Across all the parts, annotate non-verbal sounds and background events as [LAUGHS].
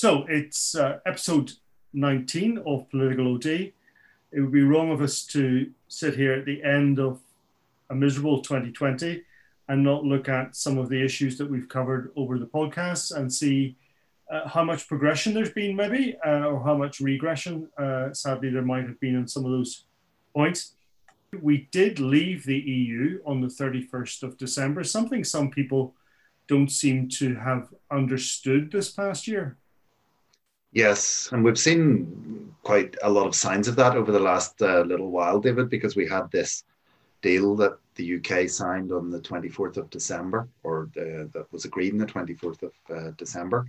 So it's uh, episode 19 of Political OD. It would be wrong of us to sit here at the end of a miserable 2020 and not look at some of the issues that we've covered over the podcast and see uh, how much progression there's been, maybe, uh, or how much regression, uh, sadly, there might have been on some of those points. We did leave the EU on the 31st of December, something some people don't seem to have understood this past year. Yes, and we've seen quite a lot of signs of that over the last uh, little while, David, because we had this deal that the UK signed on the 24th of December, or the, that was agreed on the 24th of uh, December.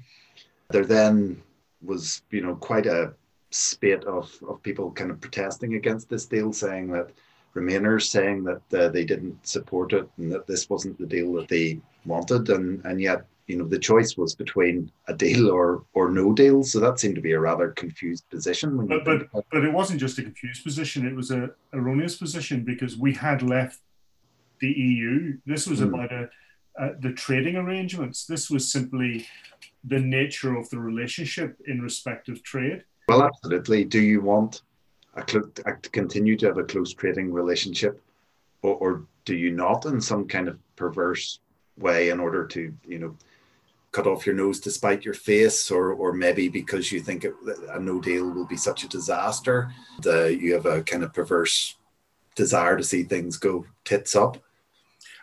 There then was, you know, quite a spate of, of people kind of protesting against this deal, saying that Remainers saying that uh, they didn't support it and that this wasn't the deal that they wanted, and and yet you know the choice was between a deal or or no deal. So that seemed to be a rather confused position. but but, but it wasn't just a confused position; it was a erroneous position because we had left the EU. This was mm. about a, uh, the trading arrangements. This was simply the nature of the relationship in respect of trade. Well, absolutely. Do you want a cl- a, continue to have a close trading relationship, or, or do you not in some kind of perverse way in order to you know cut off your nose to spite your face, or or maybe because you think it, a no deal will be such a disaster, that you have a kind of perverse desire to see things go tits up.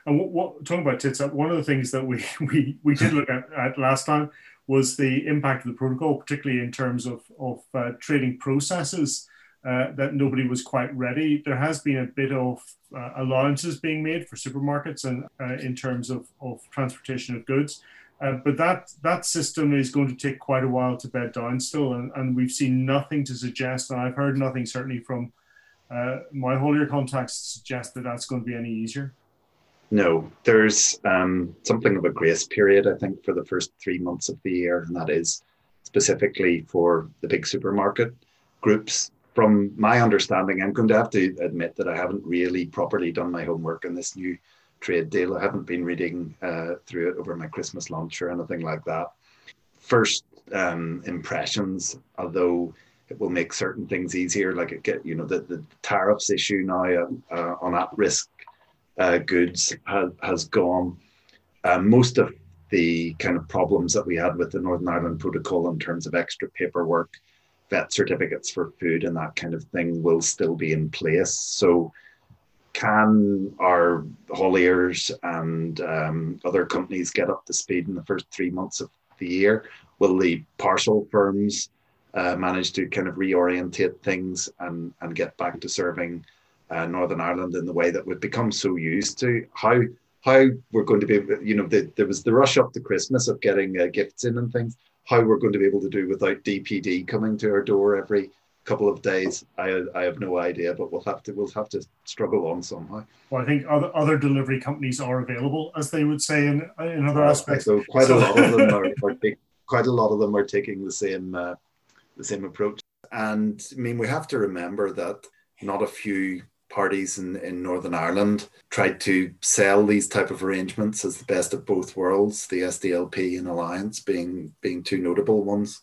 And what, what, talking about tits up, one of the things that we [LAUGHS] we, we did look at, at last time was the impact of the protocol, particularly in terms of of uh, trading processes. Uh, that nobody was quite ready. There has been a bit of uh, allowances being made for supermarkets and uh, in terms of, of transportation of goods. Uh, but that that system is going to take quite a while to bed down still, and, and we've seen nothing to suggest, and I've heard nothing certainly from uh, my haulier contacts to suggest that that's going to be any easier. No, there's um, something of a grace period, I think, for the first three months of the year, and that is specifically for the big supermarket groups. From my understanding, I'm going to have to admit that I haven't really properly done my homework on this new trade deal. I haven't been reading uh, through it over my Christmas lunch or anything like that. First um, impressions, although it will make certain things easier, like it get you know the, the tariffs issue now uh, on at-risk uh, goods has, has gone. Uh, most of the kind of problems that we had with the Northern Ireland Protocol in terms of extra paperwork, vet certificates for food, and that kind of thing will still be in place. So can our hauliers and um, other companies get up to speed in the first three months of the year? Will the parcel firms uh, manage to kind of reorientate things and, and get back to serving uh, Northern Ireland in the way that we've become so used to? How how we're going to be, you know, the, there was the rush up to Christmas of getting uh, gifts in and things. How we're going to be able to do without DPD coming to our door every couple of days. I, I have no idea, but we'll have to we'll have to struggle on somehow. Well, I think other other delivery companies are available, as they would say in in other aspects. So quite so. a lot of them are, [LAUGHS] are take, quite a lot of them are taking the same uh, the same approach. And I mean, we have to remember that not a few parties in, in Northern Ireland tried to sell these type of arrangements as the best of both worlds, the SDLP and Alliance being being two notable ones.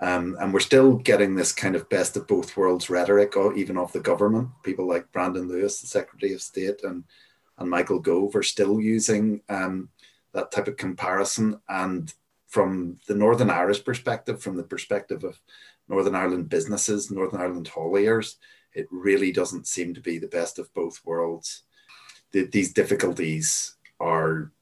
Um, and we're still getting this kind of best of both worlds rhetoric, or even of the government. People like Brandon Lewis, the Secretary of State, and, and Michael Gove are still using um, that type of comparison. And from the Northern Irish perspective, from the perspective of Northern Ireland businesses, Northern Ireland hauliers, it really doesn't seem to be the best of both worlds. The, these difficulties are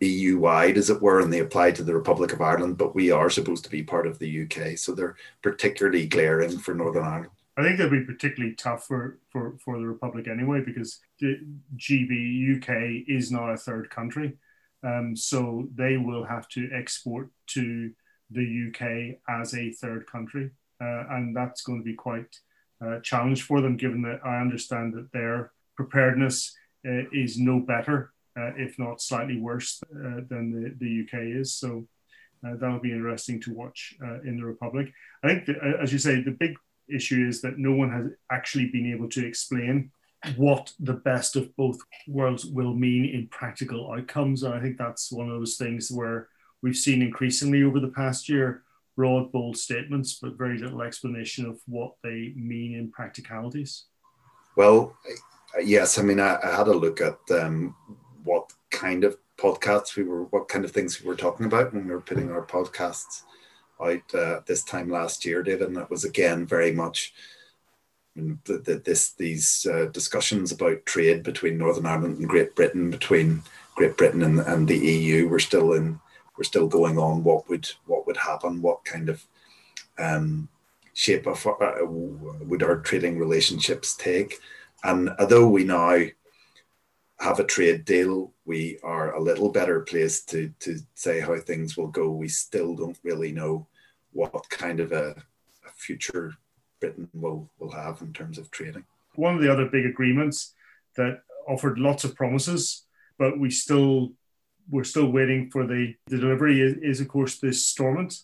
EU wide, as it were, and they apply to the Republic of Ireland, but we are supposed to be part of the UK. So they're particularly glaring for Northern Ireland. I think they'll be particularly tough for, for, for the Republic anyway, because the GB UK is now a third country. Um, so they will have to export to the UK as a third country. Uh, and that's going to be quite a challenge for them, given that I understand that their preparedness uh, is no better uh, if not slightly worse uh, than the, the UK is. So uh, that'll be interesting to watch in the Republic. I think, that, as you say, the big issue is that no one has actually been able to explain what the best of both worlds will mean in practical outcomes. And I think that's one of those things where we've seen increasingly over the past year broad, bold statements, but very little explanation of what they mean in practicalities. Well, yes, I mean, I, I had a look at um, what kind of podcasts we were, what kind of things we were talking about when we were putting our podcasts out uh, this time last year, David, and it was again very much the, the, this these uh, discussions about trade between Northern Ireland and Great Britain, between Great Britain and, and the EU, were still in were still going on. What would what would happen? What kind of um, shape of uh, would our trading relationships take? And although we now have a trade deal, we are a little better placed to to say how things will go. We still don't really know what kind of a, a future Britain will will have in terms of trading. One of the other big agreements that offered lots of promises, but we still we're still waiting for the, the delivery is, is of course this Stormont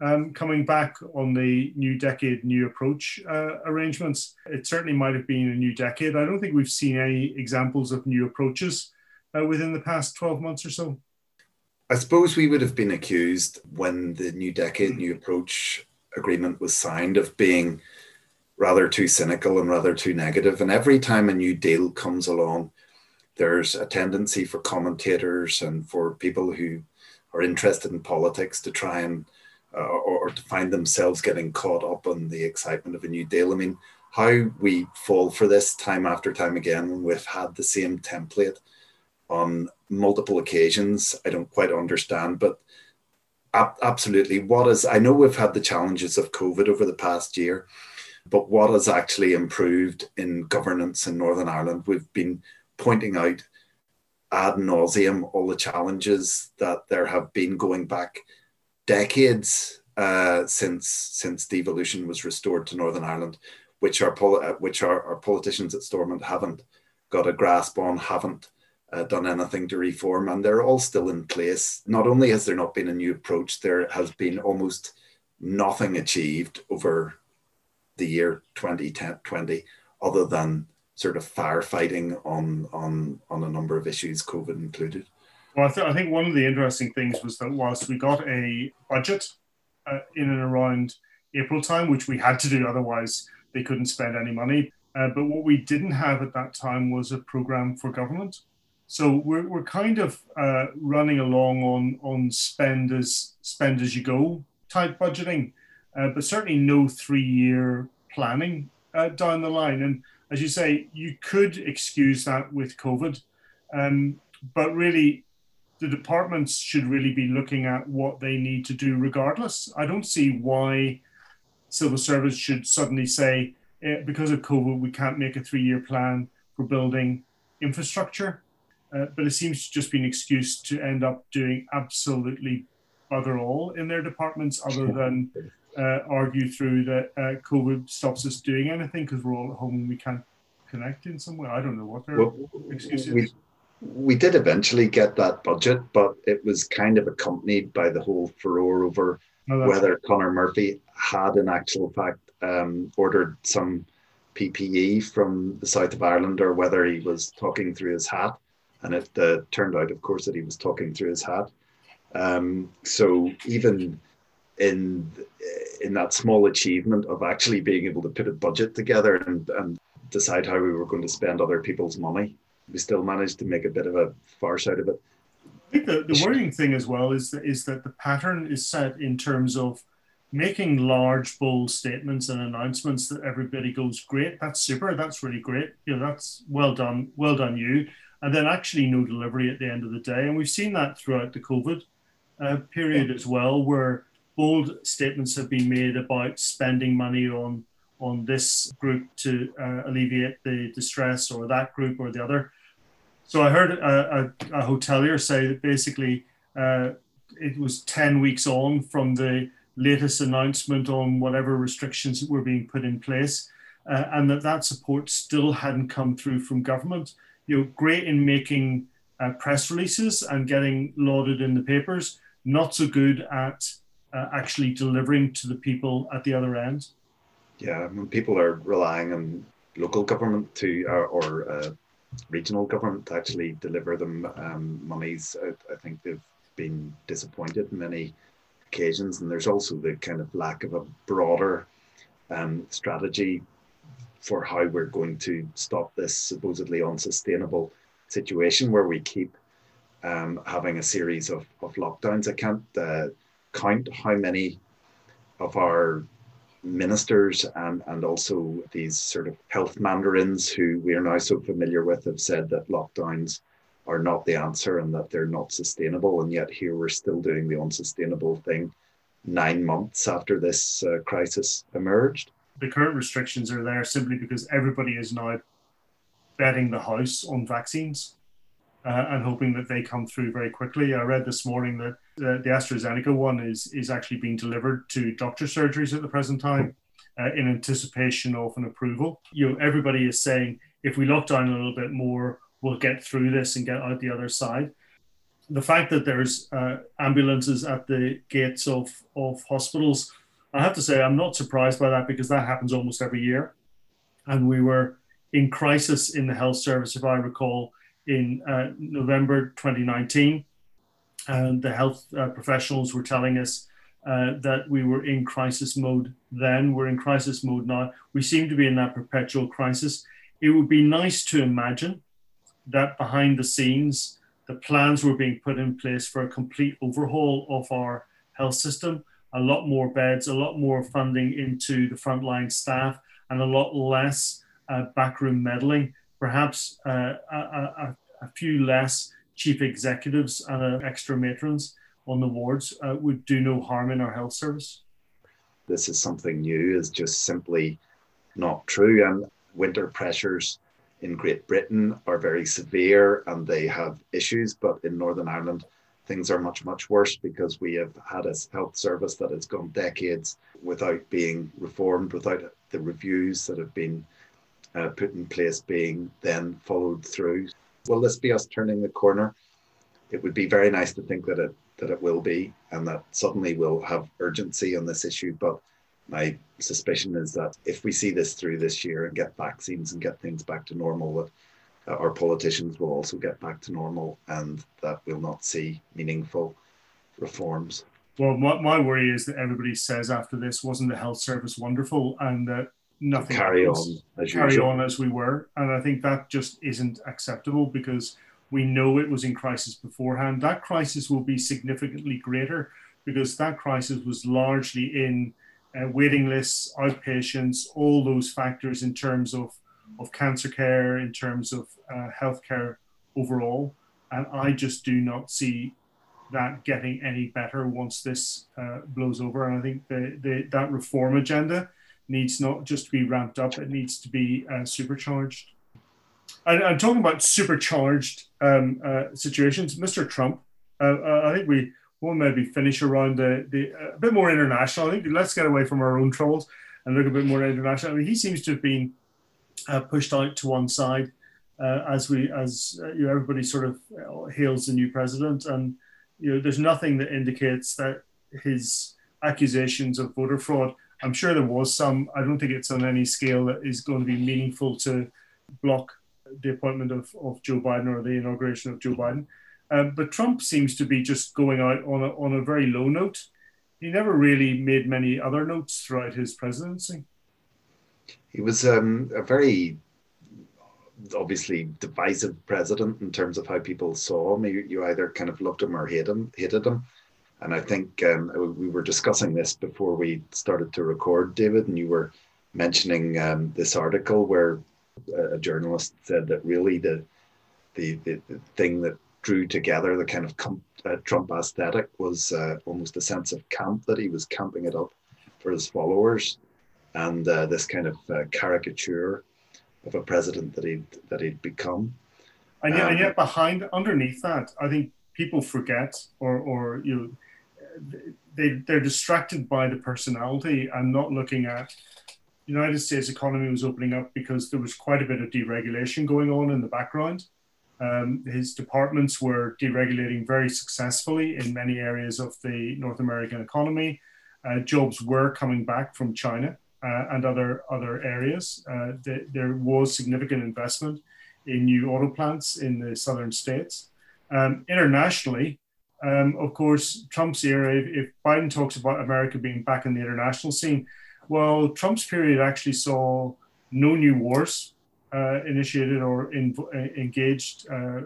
um, coming back on the new decade, new approach uh, arrangements. It certainly might have been a new decade. I don't think we've seen any examples of new approaches uh, within the past 12 months or so. I suppose we would have been accused when the new decade, new approach agreement was signed of being rather too cynical and rather too negative. And every time a new deal comes along, there's a tendency for commentators and for people who are interested in politics to try and uh, or, or, to find themselves getting caught up on the excitement of a new deal. I mean, how we fall for this time after time again when we've had the same template on multiple occasions, I don't quite understand. But ab- absolutely, what is, I know we've had the challenges of COVID over the past year, but what has actually improved in governance in Northern Ireland? We've been pointing out ad nauseum all the challenges that there have been going back decades uh, since since devolution was restored to Northern Ireland, which our poli- which our, our politicians at Stormont haven't got a grasp on, haven't uh, done anything to reform, and they're all still in place. Not only has there not been a new approach, there has been almost nothing achieved over the year 2020 other than sort of firefighting on on on a number of issues, COVID included. Well, I, th- I think one of the interesting things was that whilst we got a budget uh, in and around April time, which we had to do, otherwise they couldn't spend any money. Uh, but what we didn't have at that time was a program for government. So we're, we're kind of uh, running along on on spend as spend as you go type budgeting, uh, but certainly no three year planning uh, down the line. And as you say, you could excuse that with COVID, um, but really, the departments should really be looking at what they need to do regardless. I don't see why civil service should suddenly say, eh, because of COVID, we can't make a three year plan for building infrastructure. Uh, but it seems to just be an excuse to end up doing absolutely bugger all in their departments other than uh, argue through that uh, COVID stops us doing anything because we're all at home and we can't connect in some way. I don't know what their well, excuse is. We, we did eventually get that budget, but it was kind of accompanied by the whole furore over oh, whether right. Conor Murphy had, in actual fact, um, ordered some PPE from the south of Ireland or whether he was talking through his hat. And it uh, turned out, of course, that he was talking through his hat. Um, so even in in that small achievement of actually being able to put a budget together and, and decide how we were going to spend other people's money, we still managed to make a bit of a farce out of it. I think the, the worrying thing as well is that, is that the pattern is set in terms of making large, bold statements and announcements that everybody goes, great, that's super, that's really great, you know, that's well done, well done you, and then actually no delivery at the end of the day. And we've seen that throughout the COVID uh, period as well, where bold statements have been made about spending money on on this group to uh, alleviate the distress or that group or the other. So I heard a, a, a hotelier say that basically uh, it was 10 weeks on from the latest announcement on whatever restrictions were being put in place uh, and that that support still hadn't come through from government. You know, great in making uh, press releases and getting lauded in the papers, not so good at uh, actually delivering to the people at the other end. Yeah, people are relying on local government to or uh, regional government to actually deliver them um, monies, I, I, think they've been disappointed. Many occasions. And there's also the kind of lack of a broader um, strategy for how we're going to stop this supposedly unsustainable situation where we keep um, having a series of, of lockdowns. I can't uh, count how many of our ministers and, and also these sort of health mandarins who we are now so familiar with have said that lockdowns are not the answer and that they're not sustainable. And yet here we're still doing the unsustainable thing nine months after this uh, crisis emerged. The current restrictions are there simply because everybody is now betting the house on vaccines uh, and hoping that they come through very quickly. I read this morning that uh, the AstraZeneca one is is actually being delivered to doctor surgeries at the present time uh, in anticipation of an approval. You know, everybody is saying if we lock down a little bit more, we'll get through this and get out the other side. The fact that there's uh, ambulances at the gates of of hospitals, I have to say I'm not surprised by that because that happens almost every year, and we were in crisis in the health service, if I recall in uh, November 2019. And the health uh, professionals were telling us uh, that we were in crisis mode then. We're in crisis mode now. We seem to be in that perpetual crisis. It would be nice to imagine that behind the scenes, the plans were being put in place for a complete overhaul of our health system, a lot more beds, a lot more funding into the frontline staff, and a lot less uh, backroom meddling perhaps uh, a, a, a, few less chief executives and uh, extra matrons on the wards uh, would do no harm in our health service. This is something new, is just simply not true. And winter pressures in Great Britain are very severe and they have issues, but in Northern Ireland, things are much, much worse because we have had a health service that has gone decades without being reformed, without the reviews that have been uh, put in place being then followed through. Will this be us turning the corner? It would be very nice to think that it that it will be, and that suddenly we'll have urgency on this issue. But my suspicion is that if we see this through this year and get vaccines and get things back to normal, that our politicians will also get back to normal, and that we'll not see meaningful reforms. Well, my, my worry is that everybody says after this, wasn't the health service wonderful, and that nothing carry on as carry usual. on as we were. And i think that just isn't acceptable because we know it was in crisis beforehand. That crisis will be significantly greater because that crisis was largely in uh, waiting lists outpatients all those factors in terms of of cancer care in terms of uh, healthcare overall. And i just do not see that getting any better once this uh, blows over. And i think the, the that reform agenda needs not just to be ramped up, it needs to be uh, supercharged. And talking about supercharged um, uh, situations. Mr. Trump, uh, uh I think we will maybe finish around the, the uh, a bit more international. I think let's get away from our own troubles and look a bit more international. I mean, he seems to have been uh, pushed out to one side as we as you know, everybody sort of hails the new president, and you know, there's nothing that indicates that his accusations of voter fraud I'm sure there was some. I don't think it's on any scale that is going to be meaningful to block the appointment of, of Joe Biden or the inauguration of Joe Biden. Um, but Trump seems to be just going out on a, on a very low note. He never really made many other notes throughout his presidency. He was um, a very obviously divisive president in terms of how people saw him. You, either kind of loved him or hated him. Hated him. And I think um, we were discussing this before we started to record, David, and you were mentioning um, this article where a journalist said that really the, the, the, the thing that drew together the kind of com- uh, Trump aesthetic was uh, almost a sense of camp, that he was camping it up for his followers, and uh, this kind of uh, caricature of a president that he'd, that he'd become. And yet, um, and yet behind, underneath that, I think people forget or, or you know, they they're distracted by the personality and not looking at the United States economy was opening up because there was quite a bit of deregulation going on in the background. Um, his departments were deregulating very successfully in many areas of the North American economy. Uh, jobs were coming back from China uh, and other other areas. Uh, th- there was significant investment in new auto plants in the southern states. Um, internationally, Um, of course, Trump's era, if, if Biden talks about America being back in the international scene, well, Trump's period actually saw no new wars uh, initiated or in, uh, engaged uh,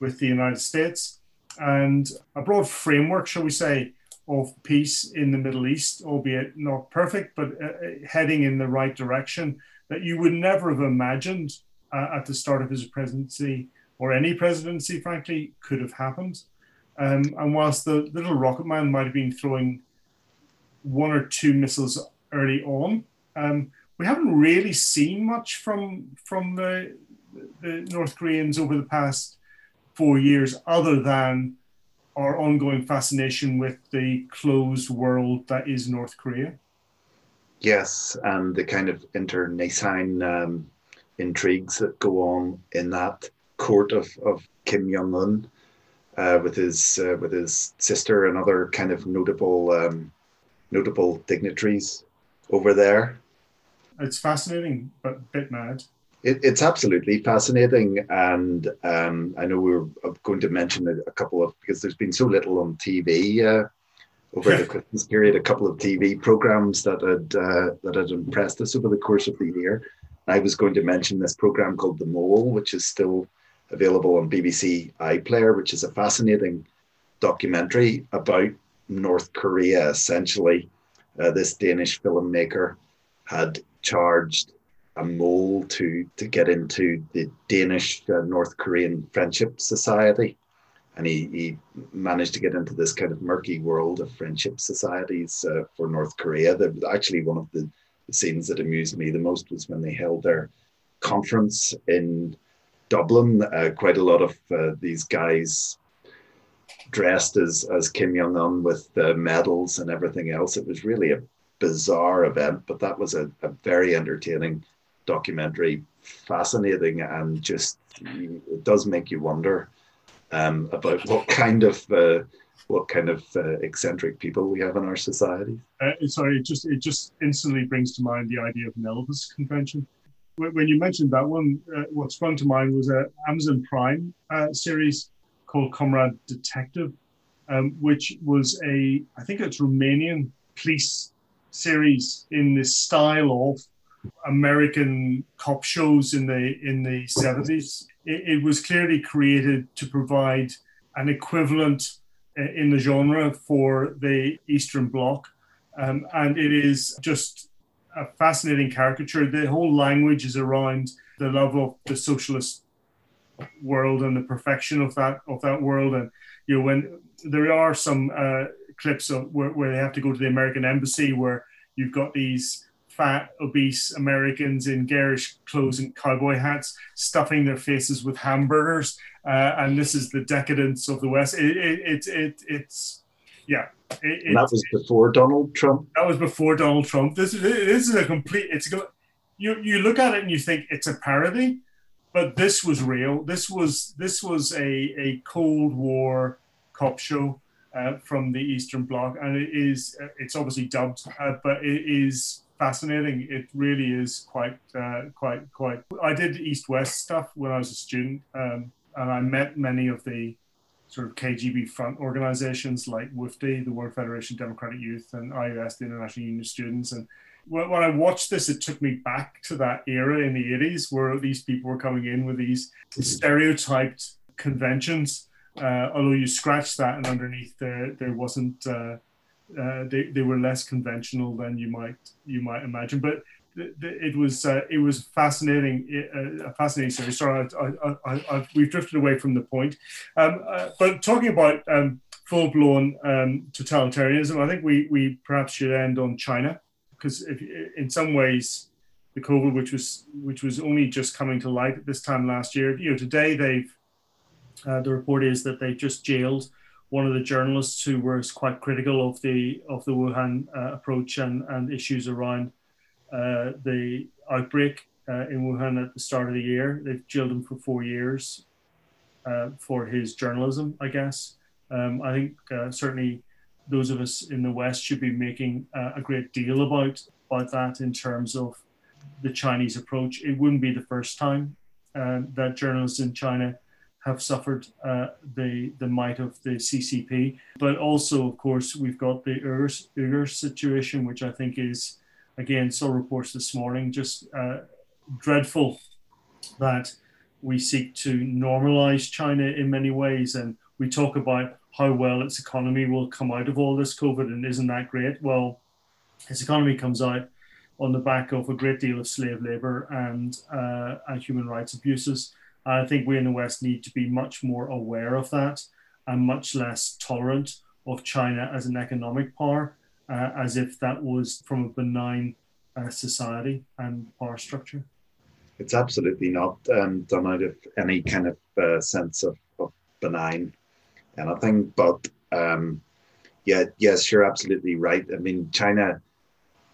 with the United States, and a broad framework, shall we say, of peace in the Middle East, albeit not perfect, but uh, uh heading in the right direction that you would never have imagined uh, at the start of his presidency or any presidency, frankly, could have happened. Um, and whilst the little rocket man might have been throwing one or two missiles early on, um, we haven't really seen much from from the, the North Koreans over the past four years, other than our ongoing fascination with the closed world that is North Korea. Yes, and the kind of internecine um, intrigues that go on in that court of, of Kim Jong Un uh, with his uh, with his sister and other kind of notable um, notable dignitaries over there. It's fascinating, but a bit mad. It, it's absolutely fascinating, and um, I know we are going to mention a, a, couple of because there's been so little on TV uh, over the Christmas period. A couple of TV programs that had uh, that had impressed us over the course of the year. I was going to mention this program called The Mole, which is still available on BBC iPlayer, which is a fascinating documentary about North Korea. Essentially, uh, this Danish filmmaker had charged a mole to to get into the Danish uh, North Korean Friendship Society, and he, he managed to get into this kind of murky world of friendship societies uh, for North Korea. That actually one of the scenes that amused me the most was when they held their conference in Dublin, uh, quite a lot of uh, these guys dressed as as Kim Jong Un with uh, medals and everything else. It was really a bizarre event, but that was a, a very entertaining documentary, fascinating, and just it does make you wonder um, about what kind of uh, what kind of uh, eccentric people we have in our society. Uh, sorry, it just it just instantly brings to mind the idea of an Elvis convention when you mentioned that one, uh, what sprung to mind was a Amazon Prime uh, series called Comrade Detective, um, which was a, I think it's Romanian police series in the style of American cop shows in the in the seventies. It, it, was clearly created to provide an equivalent uh, in the genre for the Eastern Bloc, um, and it is just a fascinating caricature. The whole language is around the love of the socialist world and the perfection of that of that world. And you know, when there are some uh, clips of where, where they have to go to the American embassy, where you've got these fat, obese Americans in garish clothes and cowboy hats, stuffing their faces with hamburgers, uh, and this is the decadence of the West. It, it, it, it it's yeah, it, that was before Donald Trump. That was before Donald Trump. This is this is a complete. It's you you look at it and you think it's a parody, but this was real. This was this was a a Cold War cop show uh, from the Eastern Bloc, and it is it's obviously dubbed, uh, but it is fascinating. It really is quite uh, quite quite. I did East West stuff when I was a student, um, and I met many of the sort of KGB front organizations like WFDY, the World Federation Democratic Youth, and IUS, the International Union of Students. And when, I watched this, it took me back to that era in the 80s where these people were coming in with these stereotyped conventions. Uh, although you scratch that, and underneath there, there wasn't. Uh, uh, they, they were less conventional than you might you might imagine. But it was uh, it was fascinating, uh, a fascinating series. Sorry, I, I, I, we've drifted away from the point. Um, uh, but talking about um, full blown um, totalitarianism, I think we we perhaps should end on China because in some ways the COVID, which was which was only just coming to light at this time last year, you know, today they've uh, the report is that they just jailed one of the journalists who was quite critical of the of the Wuhan uh, approach and, and issues around uh, the outbreak uh, in Wuhan at the start of the year. They've jailed him for four years uh, for his journalism, I guess. Um, I think uh, certainly those of us in the West should be making uh, a great deal about, about that in terms of the Chinese approach. It wouldn't be the first time that journalists in China have suffered uh, the the might of the CCP, but also, of course, we've got the Uyghur, Uyghur situation, which I think is, again, saw reports this morning, just uh, dreadful that we seek to normalize China in many ways, and we talk about how well its economy will come out of all this COVID, and isn't that great? Well, its economy comes out on the back of a great deal of slave labor and, uh, and human rights abuses. I think we in the West need to be much more aware of that and much less tolerant of China as an economic power, uh, as if that was from a benign uh, society and power structure. It's absolutely not um, done out of any kind of uh, sense of, of benign anything. But um, yeah, yes, you're absolutely right. I mean, China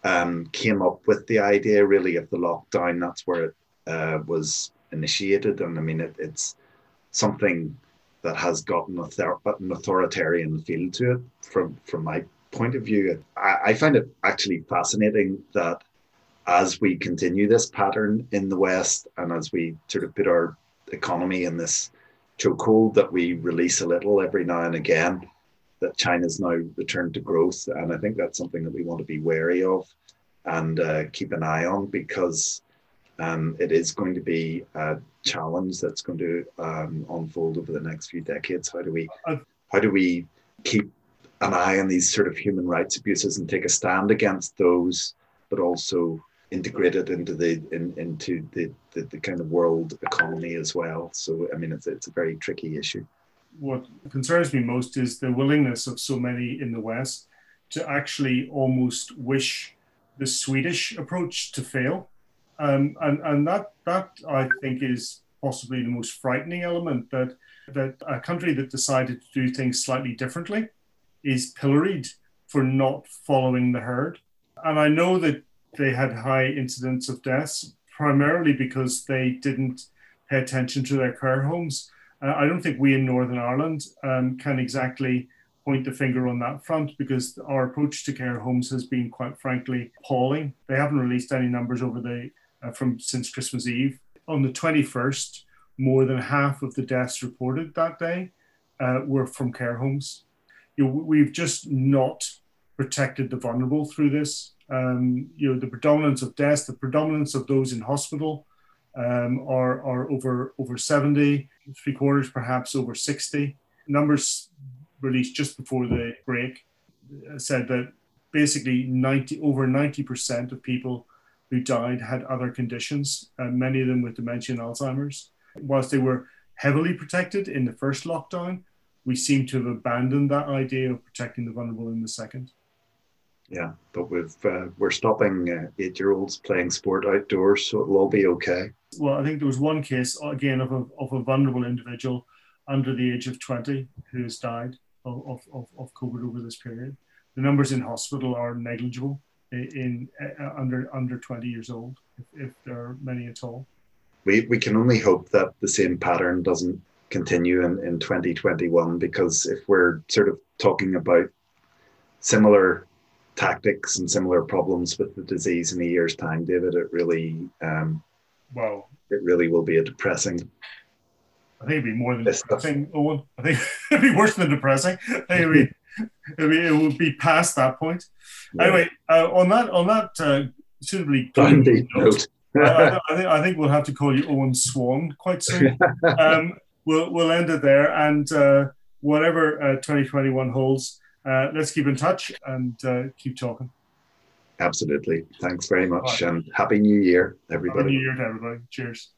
um, came up with the idea really of the lockdown. That's where it uh, was initiated, and I mean it, it's something that has gotten an authoritarian feel to it. From from my point of view, I, I find it actually fascinating that as we continue this pattern in the West, and as we sort of put our economy in this chokehold that we release a little every now and again that China's now returned to growth. And I think that's something that we want to be wary of and uh, keep an eye on because um, it is going to be a challenge that's going to um, unfold over the next few decades. How do we how do we keep an eye on these sort of human rights abuses and take a stand against those, but also integrate it into the in, into the, the, the kind of world economy as well. So I mean, it's it's a very tricky issue what concerns me most is the willingness of so many in the West to actually almost wish the Swedish approach to fail. Um, and and that, that I think is possibly the most frightening element that, that a country that decided to do things slightly differently is pilloried for not following the herd. And I know that they had high incidence of deaths primarily because they didn't pay attention to their care homes uh, I don't think we in Northern Ireland um, can exactly point the finger on that front because our approach to care homes has been quite frankly appalling. They haven't released any numbers over the uh, from since Christmas Eve. On the 21st, more than half of the deaths reported that day uh, were from care homes. You know, we've just not protected the vulnerable through this. Um, you know, the predominance of deaths, the predominance of those in hospital, um, are, are over, over 70, three quarters perhaps over 60. Numbers released just before the break uh, said that basically 90, over 90% of people who died had other conditions, uh, many of them with dementia and Alzheimer's. Whilst they were heavily protected in the first lockdown, we seem to have abandoned that idea of protecting the vulnerable in the second yeah, but we've uh, we're stopping uh, eight-year-olds playing sport outdoors, so it'll all be okay. Well, I think there was one case again of a of a vulnerable individual under the age of twenty who has died of, of, of COVID over this period. The numbers in hospital are negligible in, in uh, under under twenty years old, if, if there are many at all. We we can only hope that the same pattern doesn't continue in, in 2021 because if we're sort of talking about similar tactics and similar problems with the disease in a year's time, David, it really, um, wow, it really will be a depressing. I think it'd be more than depressing, Owen. I think [LAUGHS] it'd be worse than depressing. I think it'd be, it'd be, it would be past that point. Yeah. Anyway, uh, on that on that uh, suitably note, I, I, think, I think we'll have to call you Owen Swan quite soon. [LAUGHS] Um, we'll we'll end it there, and uh, whatever uh, 2021 holds uh, let's keep in touch and uh, keep talking. Absolutely. Thanks very much. Right. And Happy New Year, everybody. Happy New Year to everybody. Cheers.